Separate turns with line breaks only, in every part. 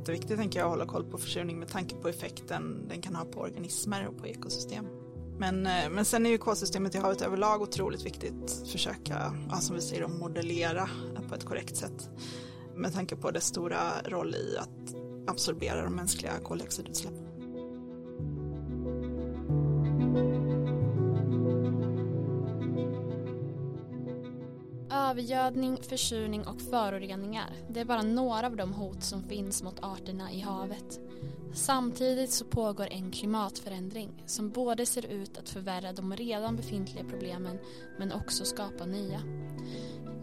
jätteviktigt tänker jag att hålla koll på försurning med tanke på effekten den kan ha på organismer och på ekosystem. Men, eh, men sen är ju kolsystemet i havet överlag otroligt viktigt att försöka, ja, som vi säger, modellera på ett korrekt sätt. Med tanke på dess stora roll i att absorbera de mänskliga koldioxidutsläppen.
Övergödning, försurning och föroreningar, det är bara några av de hot som finns mot arterna i havet. Samtidigt så pågår en klimatförändring som både ser ut att förvärra de redan befintliga problemen men också skapa nya.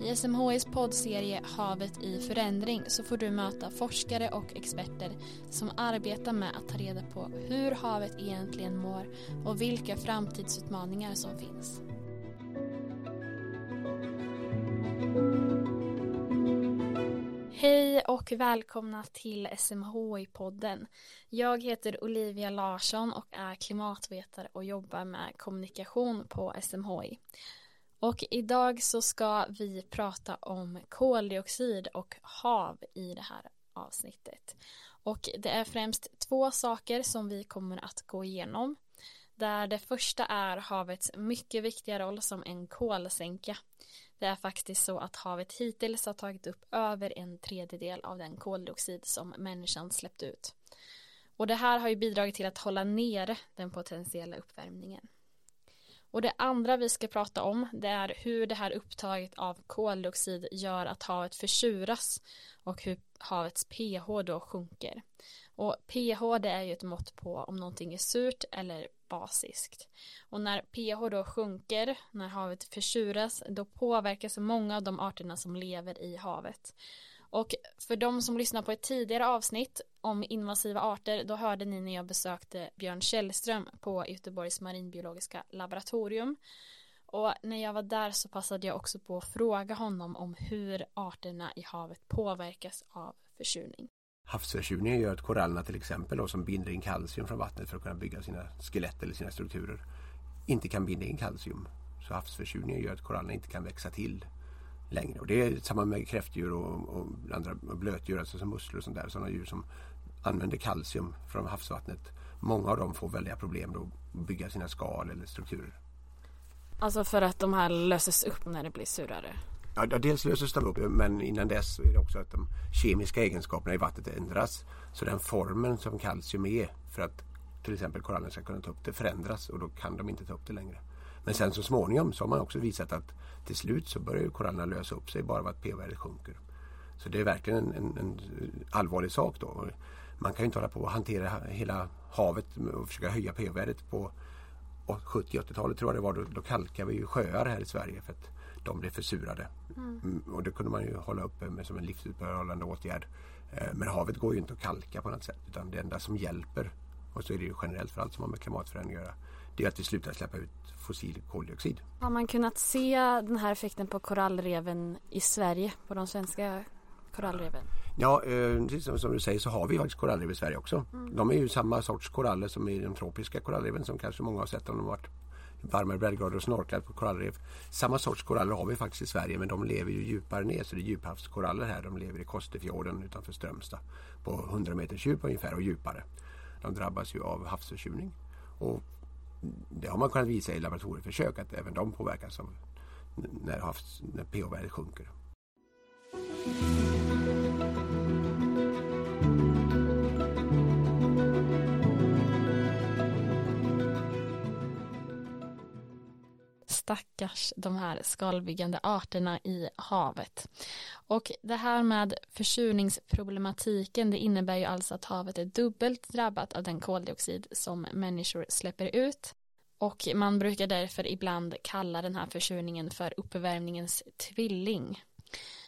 I SMHIs poddserie Havet i förändring så får du möta forskare och experter som arbetar med att ta reda på hur havet egentligen mår och vilka framtidsutmaningar som finns. Hej och välkomna till SMHI-podden. Jag heter Olivia Larsson och är klimatvetare och jobbar med kommunikation på SMHI. Och idag så ska vi prata om koldioxid och hav i det här avsnittet. Och det är främst två saker som vi kommer att gå igenom. Där det första är havets mycket viktiga roll som en kolsänka. Det är faktiskt så att havet hittills har tagit upp över en tredjedel av den koldioxid som människan släppt ut. Och det här har ju bidragit till att hålla nere den potentiella uppvärmningen. Och det andra vi ska prata om det är hur det här upptaget av koldioxid gör att havet försuras och hur havets pH då sjunker. Och pH det är ju ett mått på om någonting är surt eller basiskt. Och när pH då sjunker, när havet försuras, då påverkas många av de arterna som lever i havet. Och för de som lyssnar på ett tidigare avsnitt om invasiva arter, då hörde ni när jag besökte Björn Källström på Göteborgs marinbiologiska laboratorium. Och när jag var där så passade jag också på att fråga honom om hur arterna i havet påverkas av försurning.
Havsförsurningen gör att korallerna till exempel då, som binder in kalcium från vattnet för att kunna bygga sina skelett eller sina strukturer inte kan binda in kalcium. Så havsförsurningen gör att korallerna inte kan växa till längre. Och det är samma med kräftdjur och, och andra blötdjur, alltså som musslor och sånt där. Sådana djur som använder kalcium från havsvattnet. Många av dem får väldiga problem då att bygga sina skal eller strukturer.
Alltså för att de här löses upp när det blir surare?
Ja, dels löses de upp men innan dess är det också att de kemiska egenskaperna i vattnet ändras. Så den formen som kalcium är för att till exempel korallen ska kunna ta upp det förändras och då kan de inte ta upp det längre. Men sen så småningom så har man också visat att till slut så börjar korallerna lösa upp sig bara av att pH-värdet sjunker. Så det är verkligen en, en, en, allvarlig sak då. Man kan ju inte hålla på och hantera hela havet och försöka höja pH-värdet på 70-80-talet tror jag det var. Då, då kalkade vi ju sjöar här i Sverige för att de blev försurade. Mm. Och det kunde man ju hålla uppe med som en livsuppehållande åtgärd. Eh, men havet går ju inte att kalka på något sätt utan det enda som hjälper och så är det ju generellt för allt som har med klimatförändring att göra det är att vi slutar släppa ut fossil koldioxid.
Har man kunnat se den här effekten på korallreven i Sverige, på de svenska korallreven?
Ja, eh, precis som, du säger så har vi faktiskt korallrev i Sverige också. Mm. De är ju samma sorts koraller som i de tropiska korallreven som kanske många har sett om de varit varmare breddgrader och snorklat på korallrev. Samma sorts koraller har vi faktiskt i Sverige men de lever ju djupare ner så det är djuphavskoraller här. De lever i Kosterfjorden utanför Strömstad på 100 meters djup ungefär och djupare. De drabbas ju av havsförsurning. Och det har man kunnat visa i laboratorieförsök att även de påverkas av när, när pH-värdet sjunker.
Stackars de här skalbyggande arterna i havet. Och det här med försurningsproblematiken det innebär ju alltså att havet är dubbelt drabbat av den koldioxid som människor släpper ut. Och man brukar därför ibland kalla den här försurningen för uppvärmningens tvilling.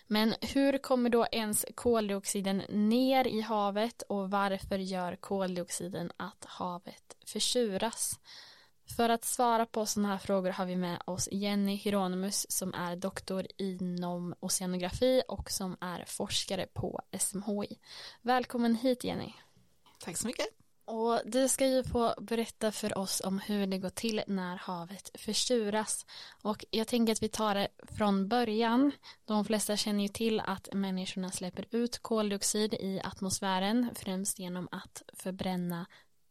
Men hur kommer då ens koldioxiden ner i havet och varför gör koldioxiden att havet försuras? För att svara på sådana här frågor har vi med oss Jenny Hieronymus som är doktor inom oceanografi och som är forskare på SMHI. Välkommen hit Jenny.
Tack så mycket.
Och du ska ju få berätta för oss om hur det går till när havet försuras. Och jag tänker att vi tar det från början. De flesta känner ju till att människorna släpper ut koldioxid i atmosfären, främst genom att förbränna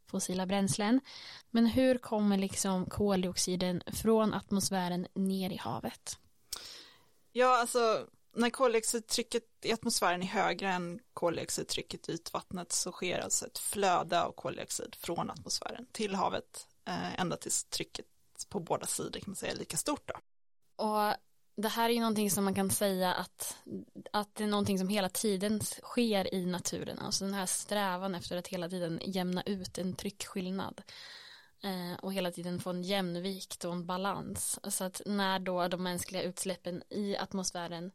fossila bränslen. Men hur kommer liksom koldioxiden från atmosfären ner i havet?
Ja, alltså när koldioxidtrycket i atmosfären är högre än koldioxidtrycket i ytvattnet så sker alltså ett flöde av koldioxid från atmosfären till havet eh, ända tills trycket på båda sidor kan man säga är lika stort då.
Och det här är ju någonting som man kan säga att, att det är någonting som hela tiden sker i naturen, alltså den här strävan efter att hela tiden jämna ut en tryckskillnad eh, och hela tiden få en jämvikt och en balans. Så att när då de mänskliga utsläppen i atmosfären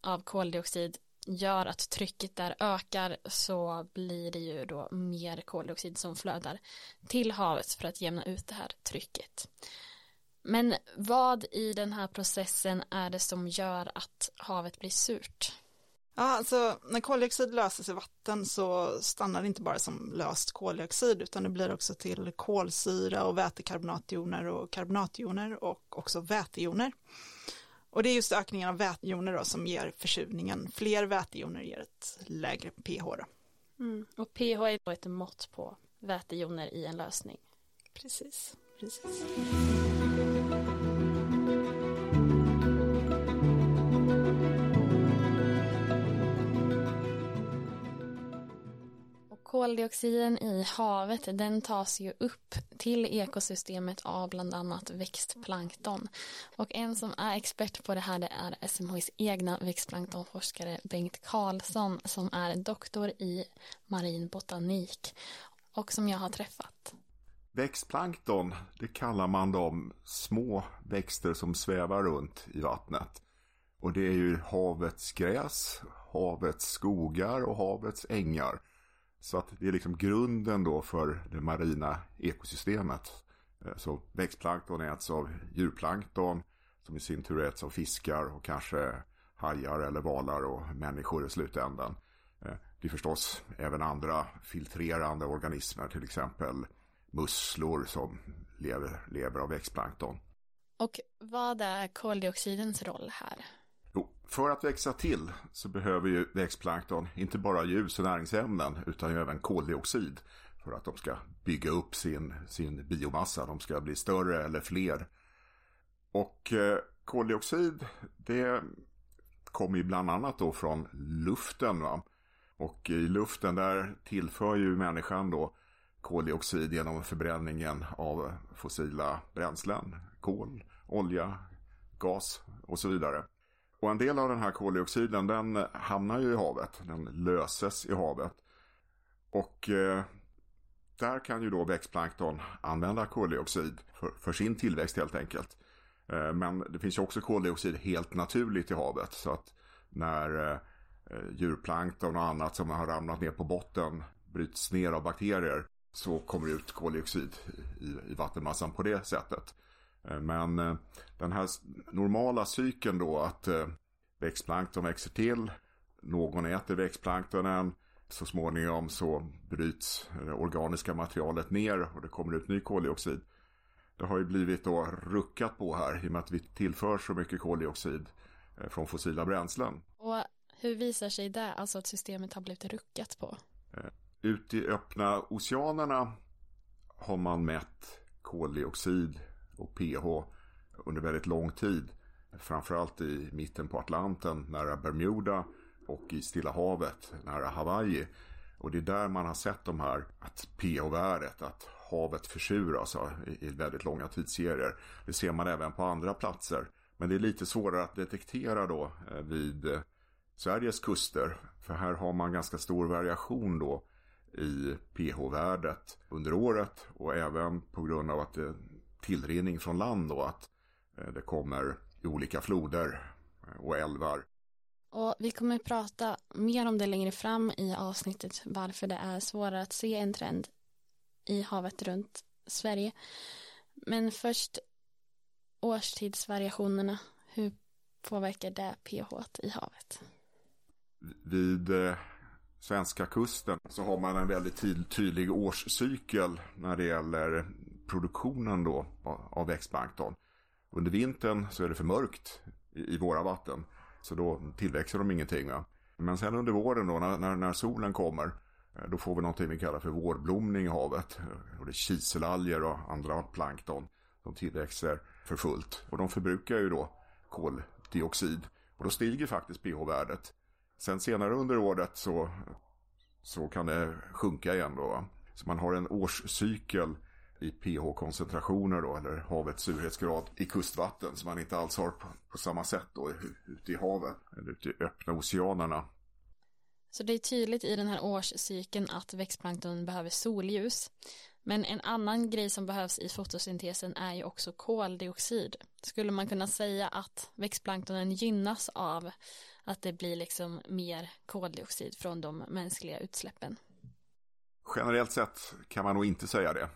av koldioxid gör att trycket där ökar så blir det ju då mer koldioxid som flödar till havet för att jämna ut det här trycket. Men vad i den här processen är det som gör att havet blir surt?
Ja, alltså när koldioxid löses i vatten så stannar det inte bara som löst koldioxid utan det blir också till kolsyra och vätekarbonatjoner och karbonatjoner och också vätejoner. Och det är just ökningen av vätejoner då som ger försurningen. Fler vätejoner ger ett lägre pH. Då.
Mm. Och pH är då ett mått på vätejoner i en lösning.
Precis, precis.
Koldioxiden i havet den tas ju upp till ekosystemet av bland annat växtplankton. Och en som är expert på det här det är SMHIs egna växtplanktonforskare Bengt Karlsson som är doktor i marin botanik och som jag har träffat.
Växtplankton, det kallar man de små växter som svävar runt i vattnet. Och det är ju havets gräs, havets skogar och havets ängar. Så att det är liksom grunden då för det marina ekosystemet. Eh, så växtplankton äts av djurplankton som i sin tur äts av fiskar och kanske hajar eller valar och människor i slutändan. Eh, det är förstås även andra filtrerande organismer, till exempel musslor som lever, lever av växtplankton.
Och vad är koldioxidens roll här?
För att växa till så behöver ju växtplankton inte bara ljus och näringsämnen utan ju även koldioxid för att de ska bygga upp sin, sin biomassa. De ska bli större eller fler. Och eh, koldioxid det kommer ju bland annat då från luften. Va? Och i luften där tillför ju människan då koldioxid genom förbränningen av fossila bränslen. Kol, olja, gas och så vidare. Och en del av den här koldioxiden den hamnar ju i havet. Den löses i havet. Och eh, där kan ju då växtplankton använda koldioxid för, för sin tillväxt helt enkelt. Eh, men det finns ju också koldioxid helt naturligt i havet. Så att när eh, eh djurplankton och annat som har ramlat ner på botten bryts ner av bakterier så kommer det ut koldioxid i, i vattenmassan på det sättet. Eh, men eh, den här normala cykeln då att eh, växtplankton växer till, någon äter växtplanktonen, så småningom så bryts det organiska materialet ner och det kommer ut ny koldioxid. Det har ju blivit då ruckat på här i och med att vi tillför så mycket koldioxid från fossila bränslen.
Och hur visar sig det, alltså att systemet har blivit ruckat på?
Ute i öppna oceanerna har man mätt koldioxid och pH under väldigt lång tid. Framförallt i mitten på Atlanten nära Bermuda och i Stilla havet nära Hawaii. Och det är där man har sett de här, att pH-värdet, att havet försuras i väldigt långa tidsserier. Det ser man även på andra platser. Men det är lite svårare att detektera då eh, vid eh, Sveriges kuster. För här har man ganska stor variation då i pH-värdet under året och även på grund av att det tillrinning från land då att eh, det kommer i olika floder eh, och älvar.
Och vi kommer prata mer om det längre fram i avsnittet varför det är svårare att se en trend i havet runt Sverige. Men först årstidsvariationerna. Hur påverkar det pH i havet?
Vid eh, svenska kusten så har man en väldigt tydlig årscykel när det gäller produktionen då av växtplankton. Under vintern så är det för mörkt i, våra vatten. Så då tillväxer de ingenting. Va? Men sen under våren då när, när, när, solen kommer. Eh, då får vi någonting vi kallar för vårblomning i havet. Och det är kiselalger och andra plankton som tillväxer för fullt. Och de förbrukar ju då koldioxid. Och då stiger faktiskt pH-värdet. Sen senare under året så, så kan det sjunka igen då. Så man har en årscykel i pH-koncentrationer då, eller havets surhetsgrad i kustvatten som man inte alls har på, på samma sätt då ute i havet eller ute i öppna oceanerna.
Så det är tydligt i den här årscykeln att växtplankton behöver solljus. Men en annan grej som behövs i fotosyntesen är ju också koldioxid. Skulle man kunna säga att växtplanktonen gynnas av att det blir liksom mer koldioxid från de mänskliga utsläppen?
Generellt sett kan man nog inte säga det.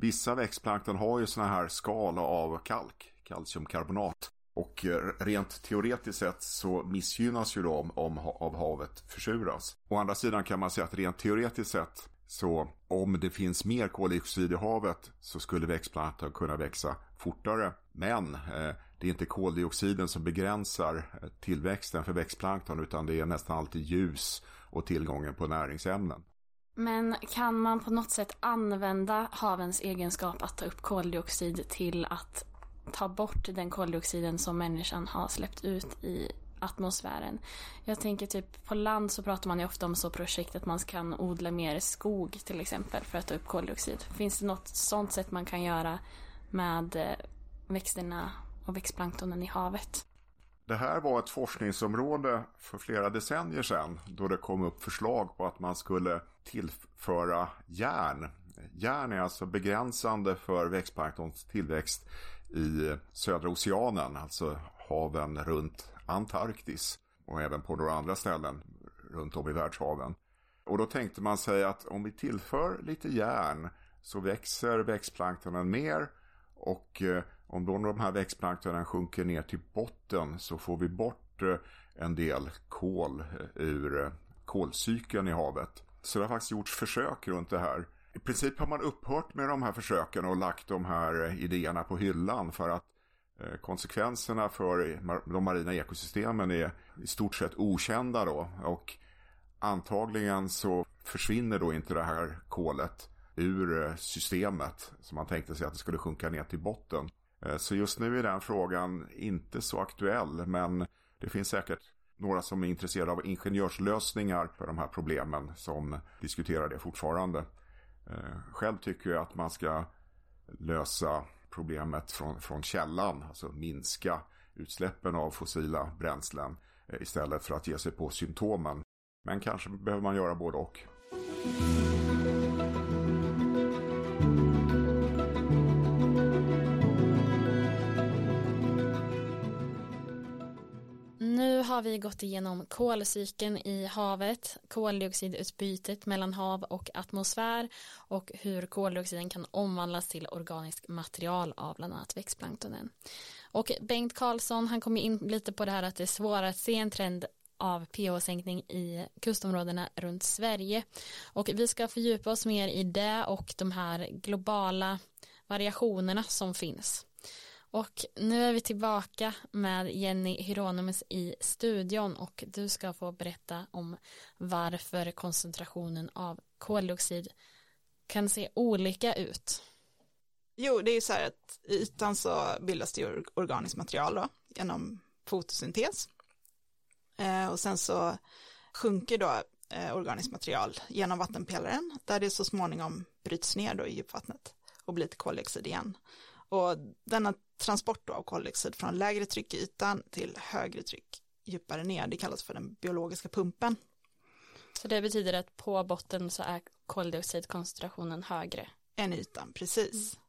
Vissa växtplankton har ju sådana här skal av kalk, kalciumkarbonat. Och eh, rent teoretiskt sett så missgynnas ju de om av havet försuras. Å andra sidan kan man säga att rent teoretiskt sett så om det finns mer koldioxid i havet så skulle växtplankton kunna växa fortare. Men eh, det är inte koldioxiden som begränsar eh, tillväxten för växtplankton utan det är nästan alltid ljus och tillgången på näringsämnen.
Men kan man på något sätt använda havens egenskap att ta upp koldioxid till att ta bort den koldioxiden som människan har släppt ut i atmosfären. Jag tänker typ på land så pratar man ju ofta om så projekt att man kan odla mer skog till exempel för att ta upp koldioxid. Finns det något sånt sätt man kan göra med eh, växterna och växtplanktonen i havet?
Det här var ett forskningsområde för flera decennier sedan då det kom upp förslag på att man skulle tillföra järn. Järn är alltså begränsande för växtplanktons tillväxt i södra oceanen, alltså haven runt Antarktis och även på några andra ställen runt om i världshaven. Och då tänkte man sig att om vi tillför lite järn så växer växtplanktonen mer och eh, om då de här växtplanktonen sjunker ner till botten så får vi bort eh, en del kol eh, ur kolcykeln i havet. Så det har faktiskt gjorts försök runt det här. I princip har man upphört med de här försöken och lagt de här eh, idéerna på hyllan för att eh, konsekvenserna för de marina ekosystemen är i stort sett okända då. Och antagligen så försvinner då inte det här kolet ur eh, systemet som man tänkte sig att det skulle sjunka ner till botten. Så just nu är den frågan inte så aktuell men det finns säkert några som är intresserade av ingenjörslösningar för de här problemen som diskuterar det fortfarande. Eh, själv tycker jag att man ska lösa problemet från, från källan, alltså minska utsläppen av fossila bränslen eh, istället för att ge sig på symptomen. Men kanske behöver man göra både och.
Har vi gått igenom kolcykeln i havet, koldioxidutbytet mellan hav och atmosfär och hur koldioxiden kan omvandlas till organiskt material av bland annat växtplanktonen. Och Bengt Karlsson, han kom in lite på det här att det är svårare att se en trend av pH-sänkning i kustområdena runt Sverige. Och vi ska fördjupa oss mer i det och de här globala variationerna som finns. Och nu är vi tillbaka med Jenny Hieronymus i studion och du ska få berätta om varför koncentrationen av koldioxid kan se olika ut.
Jo, det är ju så här att i ytan så bildas det ju organiskt material då, genom fotosyntes. Eh, och sen så sjunker då eh, organiskt material genom vattenpelaren där det så småningom bryts ner då i djupvattnet och blir till koldioxid igen. Och denna transport av koldioxid från lägre tryck i ytan till högre tryck djupare ner, det kallas för den biologiska pumpen.
Så det betyder att på botten så är koldioxidkoncentrationen högre?
Än ytan, precis. Mm.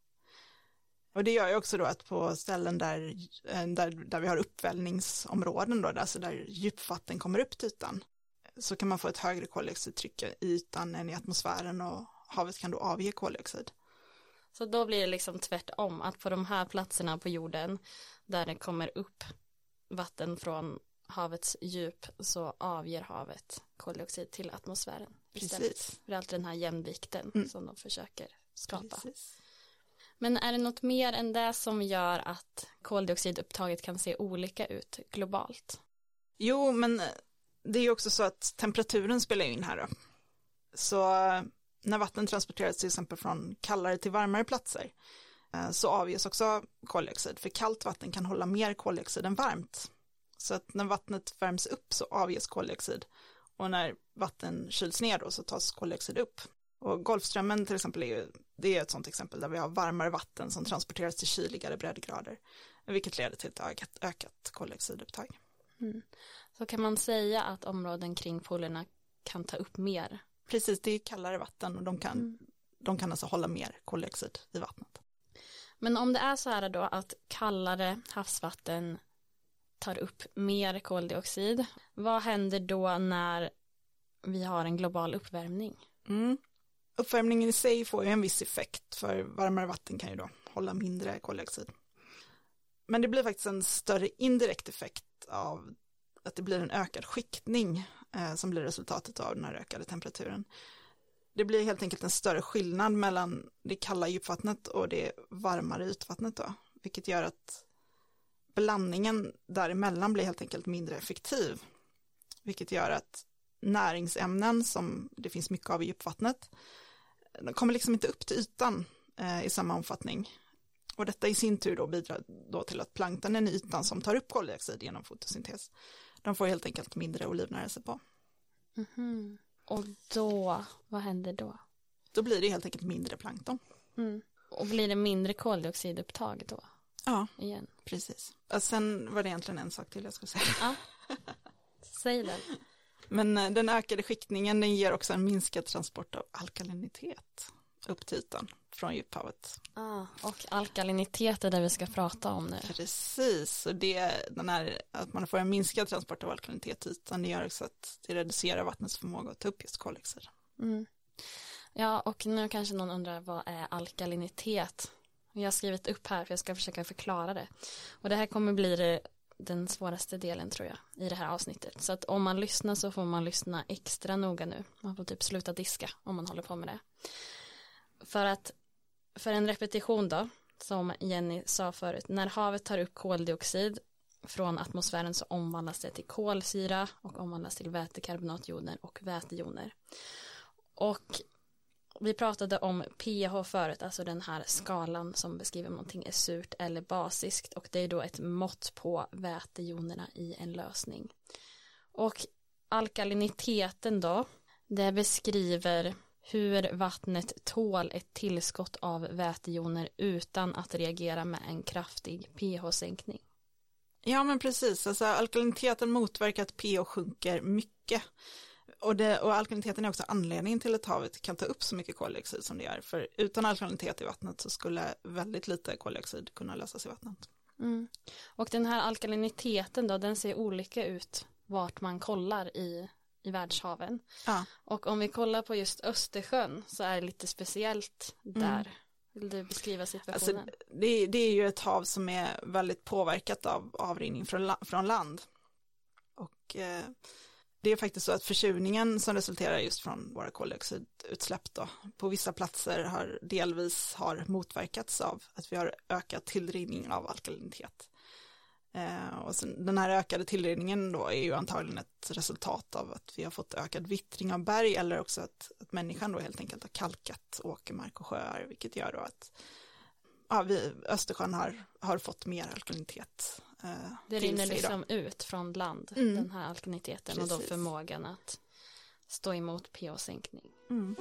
Och det gör ju också då att på ställen där, eh, där, där vi har uppvällningsområden då, alltså där djupvatten kommer upp till ytan, så kan man få ett högre koldioxidtryck i ytan än i atmosfären och havet kan då avge koldioxid.
Så då blir det liksom tvärtom, att på de här platserna på jorden där det kommer upp vatten från havets djup så avger havet koldioxid till atmosfären istället.
Precis.
För det är alltid den här jämvikten
Mm.
som de försöker skapa.
Precis.
Men är det något mer än det som gör att koldioxidupptaget kan se olika ut globalt?
Jo, men det är ju också så att temperaturen spelar in här då. Så när vatten transporteras till exempel från kallare till varmare platser eh, så avges också koldioxid, för kallt vatten kan hålla mer koldioxid än varmt. Så att när vattnet värms upp så avges koldioxid och när vatten kyls ner då så tas koldioxid upp. Och Golfströmmen till exempel är ju, det är ett sådant exempel där vi har varmare vatten som transporteras till kyligare breddgrader, vilket leder till ett ökat, ökat koldioxidupptag. Mm.
Så kan man säga att områden kring polerna kan ta upp mer.
Precis, det är kallare vatten och de kan,
Mm.
de kan alltså hålla mer koldioxid i vattnet.
Men om det är så här då att kallare havsvatten tar upp mer koldioxid, vad händer då när vi har en global uppvärmning?
Mm. Uppvärmningen i sig får ju en viss effekt för varmare vatten kan ju då hålla mindre koldioxid. Men det blir faktiskt en större indirekt effekt av att det blir en ökad skiktning Eh, som blir resultatet av den här ökade temperaturen. Det blir helt enkelt en större skillnad mellan det kalla djupvattnet och det varmare ytvattnet då, vilket gör att blandningen däremellan blir helt enkelt mindre effektiv, vilket gör att näringsämnen som det finns mycket av i djupvattnet, de kommer liksom inte upp till ytan eh, i samma omfattning. Och detta i sin tur då bidrar då till att planktonen i ytan som tar upp koldioxid genom fotosyntes, de får helt enkelt mindre att livnära sig på.
Mhm. Och då, vad händer då?
Då blir det helt enkelt mindre plankton.
Mm. Och blir det mindre koldioxidupptag då?
Ja,
Igen?
precis. Och sen var det egentligen en sak till jag skulle säga.
Ja. Säg det.
Men eh, den ökade skiktningen den ger också en minskad transport av alkalinitet upp till ytan från djuphavet.
Ah, och alkalinitet är det vi ska prata om nu.
Precis, och det, den här, att man får en minskad transport av alkalinitet till ytan, det gör också att det reducerar vattnets förmåga att ta upp just koldioxid.
Mm. Ja, och nu kanske någon undrar vad är alkalinitet? Jag har skrivit upp här för jag ska försöka förklara det. Och det här kommer bli det, den svåraste delen tror jag i det här avsnittet. Så att om man lyssnar så får man lyssna extra noga nu. Man får typ sluta diska om man håller på med det. För att, för en repetition då, som Jenny sa förut, när havet tar upp koldioxid från atmosfären så omvandlas det till kolsyra och omvandlas till vätekarbonatjoner och vätejoner. Och vi pratade om pH förut, alltså den här skalan som beskriver om någonting är surt eller basiskt och det är då ett mått på vätejonerna i en lösning. Och alkaliniteten då, det beskriver hur vattnet tål ett tillskott av vätejoner utan att reagera med en kraftig pH-sänkning.
Ja men precis, alltså alkaliniteten motverkar att pH sjunker mycket. Och, det, och alkaliniteten är också anledningen till att havet kan ta upp så mycket koldioxid som det gör. För utan alkalinitet i vattnet så skulle väldigt lite koldioxid kunna lösas i vattnet.
Mm. Och den här alkaliniteten då, den ser olika ut vart man kollar i, i världshaven.
Ja.
Och om vi kollar på just Östersjön så är det lite speciellt där. Vill du beskriva situationen?
Alltså, det, det är ju ett hav som är väldigt påverkat av avrinning från, från land. Och eh, det är faktiskt så att försurningen som resulterar just från våra koldioxidutsläpp då, på vissa platser har delvis har motverkats av att vi har ökat tillrinning av alkalinitet. Eh, och sen, den här ökade tillrinningen då är ju antagligen ett resultat av att vi har fått ökad vittring av berg eller också att, att människan då helt enkelt har kalkat åkermark och sjöar vilket gör då att ja, vi, Östersjön har, har fått mer alkalinitet. Eh,
det rinner liksom ut från land,
Mm.
den här alkaliniteten och då förmågan att stå emot pH-sänkning.
Mm.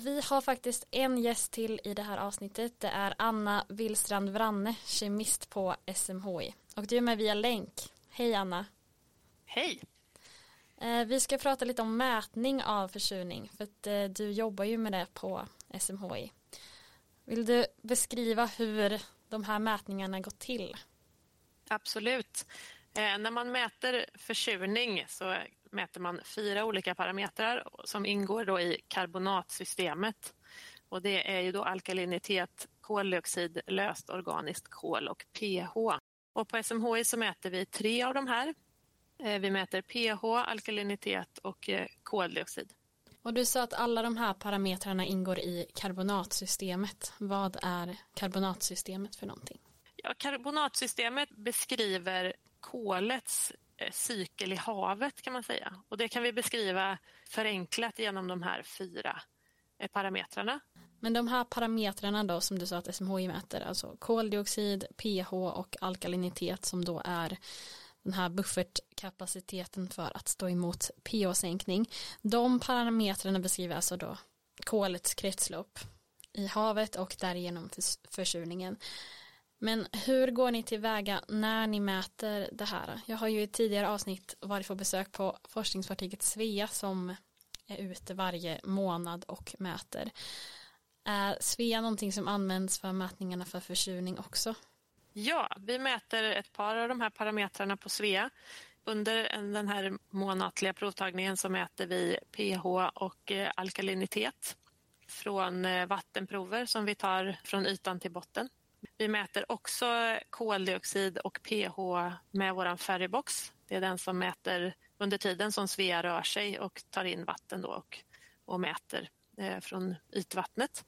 Vi har faktiskt en gäst till i det här avsnittet. Det är Anna Willstrand Vranne, kemist på SMHI. Och du är med via länk. Hej Anna.
Hej!
Eh, vi ska prata lite om mätning av försurning. För att eh, du jobbar ju med det på SMHI. Vill du beskriva hur de här mätningarna går till?
Absolut. Eh, när man mäter försurning så mäter man fyra olika parametrar som ingår då i karbonatsystemet. Och det är ju då alkalinitet, koldioxid, löst organiskt kol och pH. Och på SMHI så mäter vi tre av de här. Eh, vi mäter pH, alkalinitet och eh, koldioxid.
Och du sa att alla de här parametrarna ingår i karbonatsystemet. Vad är karbonatsystemet för någonting?
Ja, karbonatsystemet beskriver kolets Eh, cykel i havet kan man säga. Och det kan vi beskriva förenklat genom de här fyra eh, parametrarna.
Men de här parametrarna då som du sa att SMHI mäter, alltså koldioxid, pH och alkalinitet som då är den här buffertkapaciteten för att stå emot pH-sänkning. De parametrarna beskriver alltså då kolets kretslopp i havet och därigenom försurningen. Men hur går ni tillväga när ni mäter det här? Jag har ju i tidigare avsnitt varit på besök på forskningsfartyget Svea som är ute varje månad och mäter. Är Svea någonting som används för mätningarna för försurning också?
Ja, vi mäter ett par av de här parametrarna på Svea. Under den här månatliga provtagningen så mäter vi pH och eh, alkalinitet från eh, vattenprover som vi tar från ytan till botten. Vi mäter också koldioxid och pH med vår ferrybox. Det är den som mäter under tiden som Svea rör sig och tar in vatten då och, och mäter eh, från ytvattnet.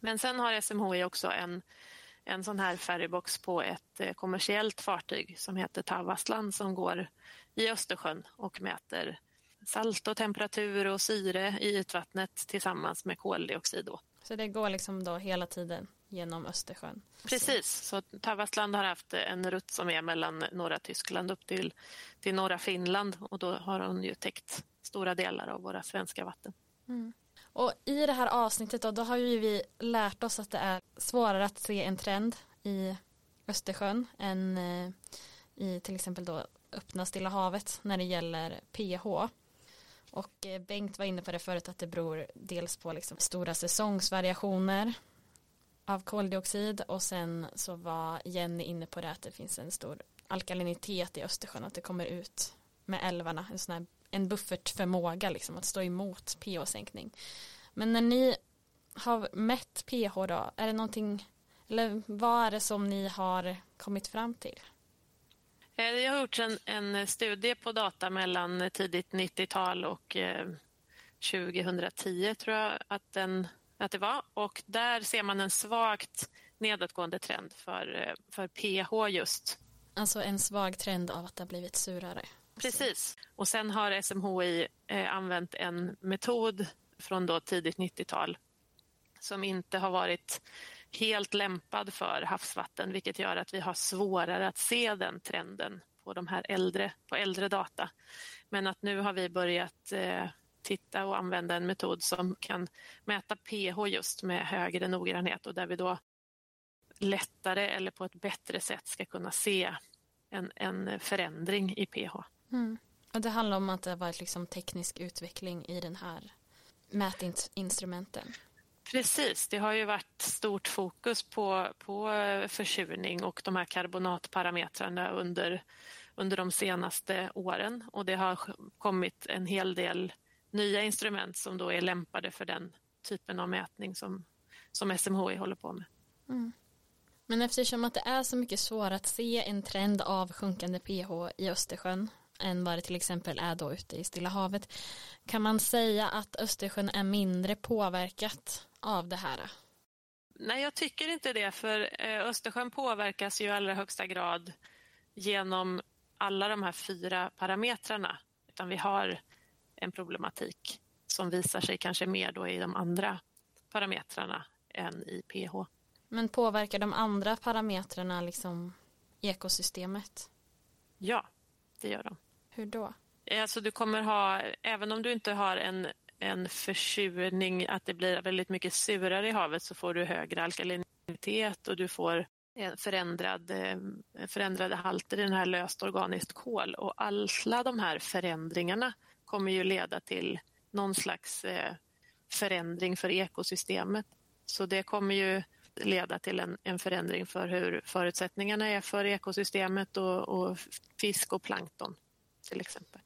Men sen har SMHI också en, en sån här ferrybox på ett eh, kommersiellt fartyg som heter Tavastland som går i Östersjön och mäter salt och temperatur och syre i ytvattnet tillsammans med koldioxid. Då.
Så det går liksom då hela tiden genom Östersjön?
Precis, så Tavastland har haft en rutt som är mellan norra Tyskland upp till, till norra Finland och då har hon ju täckt stora delar av våra svenska vatten.
Mm. Och i det här avsnittet då, då har ju vi lärt oss att det är svårare att se en trend i Östersjön än eh, i till exempel då öppna Stilla havet när det gäller pH. Och eh, Bengt var inne på det förut att det beror dels på liksom stora säsongsvariationer av koldioxid och sen så var Jenny inne på det att det finns en stor alkalinitet i Östersjön att det kommer ut med älvarna en sån här en buffertförmåga liksom att stå emot pH-sänkning. Men när ni har mätt pH då, är det någonting, eller vad är det som ni har kommit fram till?
Eh, det har gjorts en, en studie på data mellan tidigt 90-tal och eh, 2010 tror jag att, den, att det var. Och där ser man en svagt nedåtgående trend för, eh, för pH just.
Alltså en svag trend av att det har blivit surare?
Precis. Och sen har SMHI eh, använt en metod från då tidigt 90-tal som inte har varit helt lämpad för havsvatten vilket gör att vi har svårare att se den trenden på de här äldre, på äldre data. Men att nu har vi börjat eh, titta och använda en metod som kan mäta pH just med högre noggrannhet och där vi då lättare eller på ett bättre sätt ska kunna se en, en förändring i pH.
Mm. Och det handlar om att det har varit liksom teknisk utveckling i den här mätinstrumenten.
Precis, det har ju varit stort fokus på, på försurning och de här karbonatparametrarna under, under de senaste åren och det har kommit en hel del nya instrument som då är lämpade för den typen av mätning som, som SMHI håller på med. Mm.
Men eftersom att det är så mycket svårare att se en trend av sjunkande pH i Östersjön än vad det till exempel är då ute i Stilla havet. Kan man säga att Östersjön är mindre påverkat av det här?
Nej, jag tycker inte det, för eh, Östersjön påverkas ju i allra högsta grad genom alla de här fyra parametrarna. Utan vi har en problematik som visar sig kanske mer då i de andra parametrarna än i pH.
Men påverkar de andra parametrarna liksom ekosystemet?
Ja, det gör de.
Hur då?
Alltså du kommer ha, även om du inte har en, en försurning, att det blir väldigt mycket surare i havet så får du högre alkalinitet och du får förändrad, eh, förändrade halter i den här löst organiskt kol. Och alla de här förändringarna kommer ju leda till någon slags eh, förändring för ekosystemet. Så det kommer ju leda till en, en förändring för hur förutsättningarna är för ekosystemet och, och fisk och plankton till exempel.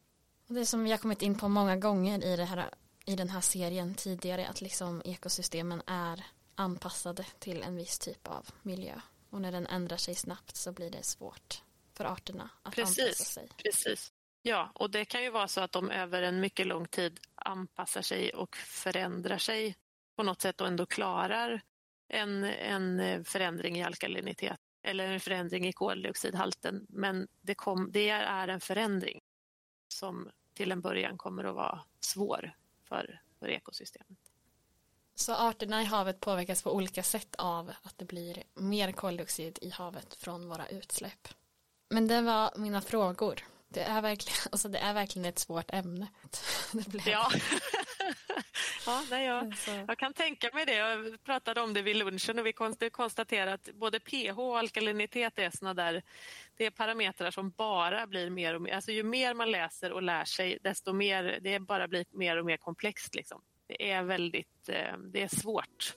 Det som vi har kommit in på många gånger i, här, i den här serien tidigare att liksom ekosystemen är anpassade till en viss typ av miljö och när den ändrar sig snabbt så blir det svårt för arterna att
precis,
anpassa sig.
Precis. Ja, och det kan ju vara så att de över en mycket lång tid anpassar sig och förändrar sig på något sätt och ändå klarar en, en eh, förändring i alkalinitet eller en förändring i koldioxidhalten. Men det, kom, det är en förändring som till en början kommer att vara svår för, för ekosystemet.
Så arterna i havet påverkas på olika sätt av att det blir mer koldioxid i havet från våra utsläpp. Men det var mina frågor. Det är verkligen, alltså det är verkligen ett svårt ämne.
Ja, ja nej, jag, jag kan tänka mig det. Jag pratade om det vid lunchen och vi konstaterade att både pH och alkalinitet är såna där det är parametrar som bara blir mer och mer, alltså ju mer man läser och lär sig desto mer, det bara blir mer och mer komplext liksom. Det är väldigt, eh, det är svårt.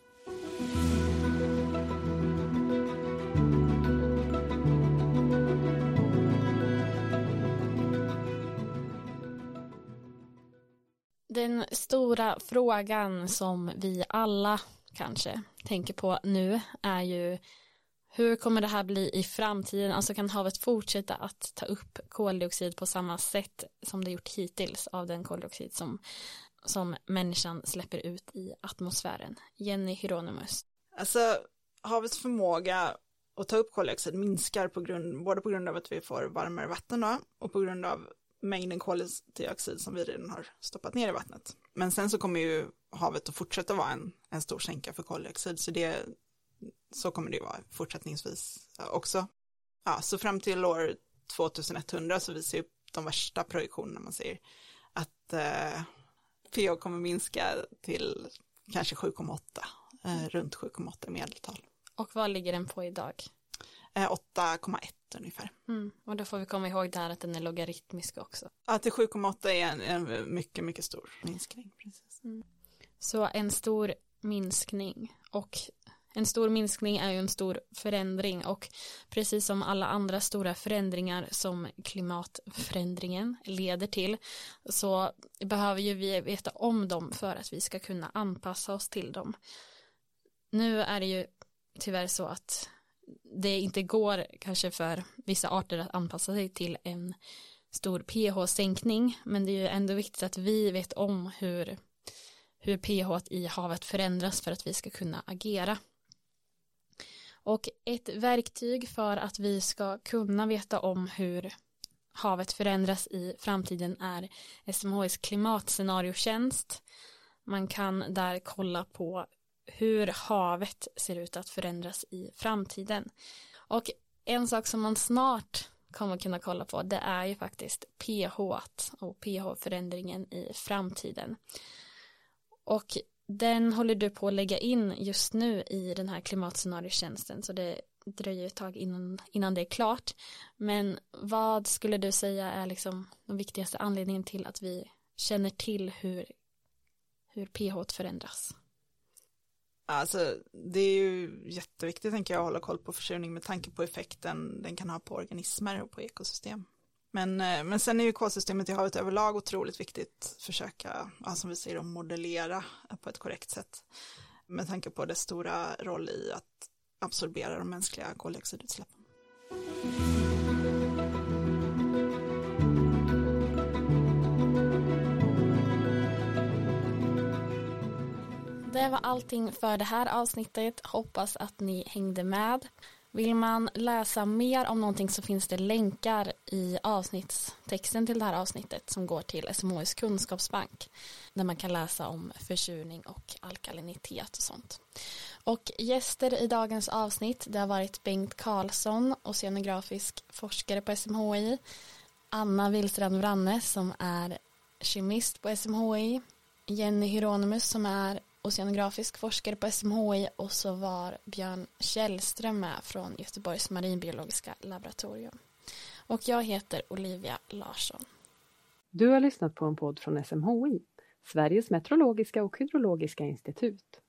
Den stora frågan som vi alla kanske tänker på nu är ju hur kommer det här bli i framtiden? Alltså kan havet fortsätta att ta upp koldioxid på samma sätt som det gjort hittills av den koldioxid som, som människan släpper ut i atmosfären? Jenny Hieronymus.
Alltså havets förmåga att ta upp koldioxid minskar på grund, både på grund av att vi får varmare vatten då, och på grund av mängden koldioxid som vi redan har stoppat ner i vattnet. Men sen så kommer ju havet att fortsätta vara en, en stor sänka för koldioxid, så det, så kommer det ju vara fortsättningsvis också. Ja, så fram till år 2100 så visar ju de värsta projektionerna man ser att eh, PO kommer minska till kanske 7,8, eh, runt 7,8 medeltal.
Och vad ligger den på idag?
8,1 eh, ungefär.
Mm. Och då får vi komma ihåg där att den är logaritmisk också.
Ja, till 7,8 är en, en, mycket, mycket stor minskning. Precis.
Mm. Så en stor minskning och en stor minskning är ju en stor förändring och precis som alla andra stora förändringar som klimatförändringen leder till så behöver ju vi veta om dem för att vi ska kunna anpassa oss till dem. Nu är det ju tyvärr så att det inte går kanske för vissa arter att anpassa sig till en stor pH-sänkning men det är ju ändå viktigt att vi vet om hur, hur pH i havet förändras för att vi ska kunna agera. Och ett verktyg för att vi ska kunna veta om hur havet förändras i framtiden är SMHIs klimatscenariotjänst. Man kan där kolla på hur havet ser ut att förändras i framtiden. Och en sak som man snart kommer kunna kolla på det är ju faktiskt pH och pH-förändringen i framtiden. Och den håller du på att lägga in just nu i den här klimatscenariotjänsten så det dröjer ett tag innan, innan det är klart. Men vad skulle du säga är liksom den viktigaste anledningen till att vi känner till hur, hur pH förändras?
Alltså, det är ju jätteviktigt tänker jag att hålla koll på försurning med tanke på effekten den kan ha på organismer och på ekosystem. Men, eh, men sen är ju kolsystemet i havet överlag otroligt viktigt försöka, ja, som vi säger, modellera på ett korrekt sätt. Med tanke på dess stora roll i att absorbera de mänskliga koldioxidutsläppen.
Det var allting för det här avsnittet. Hoppas att ni hängde med. Vill man läsa mer om någonting så finns det länkar i avsnittstexten till det här avsnittet som går till SMHIs kunskapsbank där man kan läsa om försurning och alkalinitet och sånt. Och gäster i dagens avsnitt det har varit Bengt Karlsson, oceanografisk forskare på SMHI, Anna Willstrand Wranne som är kemist på SMHI, Jenny Hieronymus som är oceanografisk forskare på SMHI och så var Björn Källström med från Göteborgs marinbiologiska laboratorium. Och jag heter Olivia Larsson.
Du har lyssnat på en podd från SMHI, Sveriges meteorologiska och hydrologiska institut.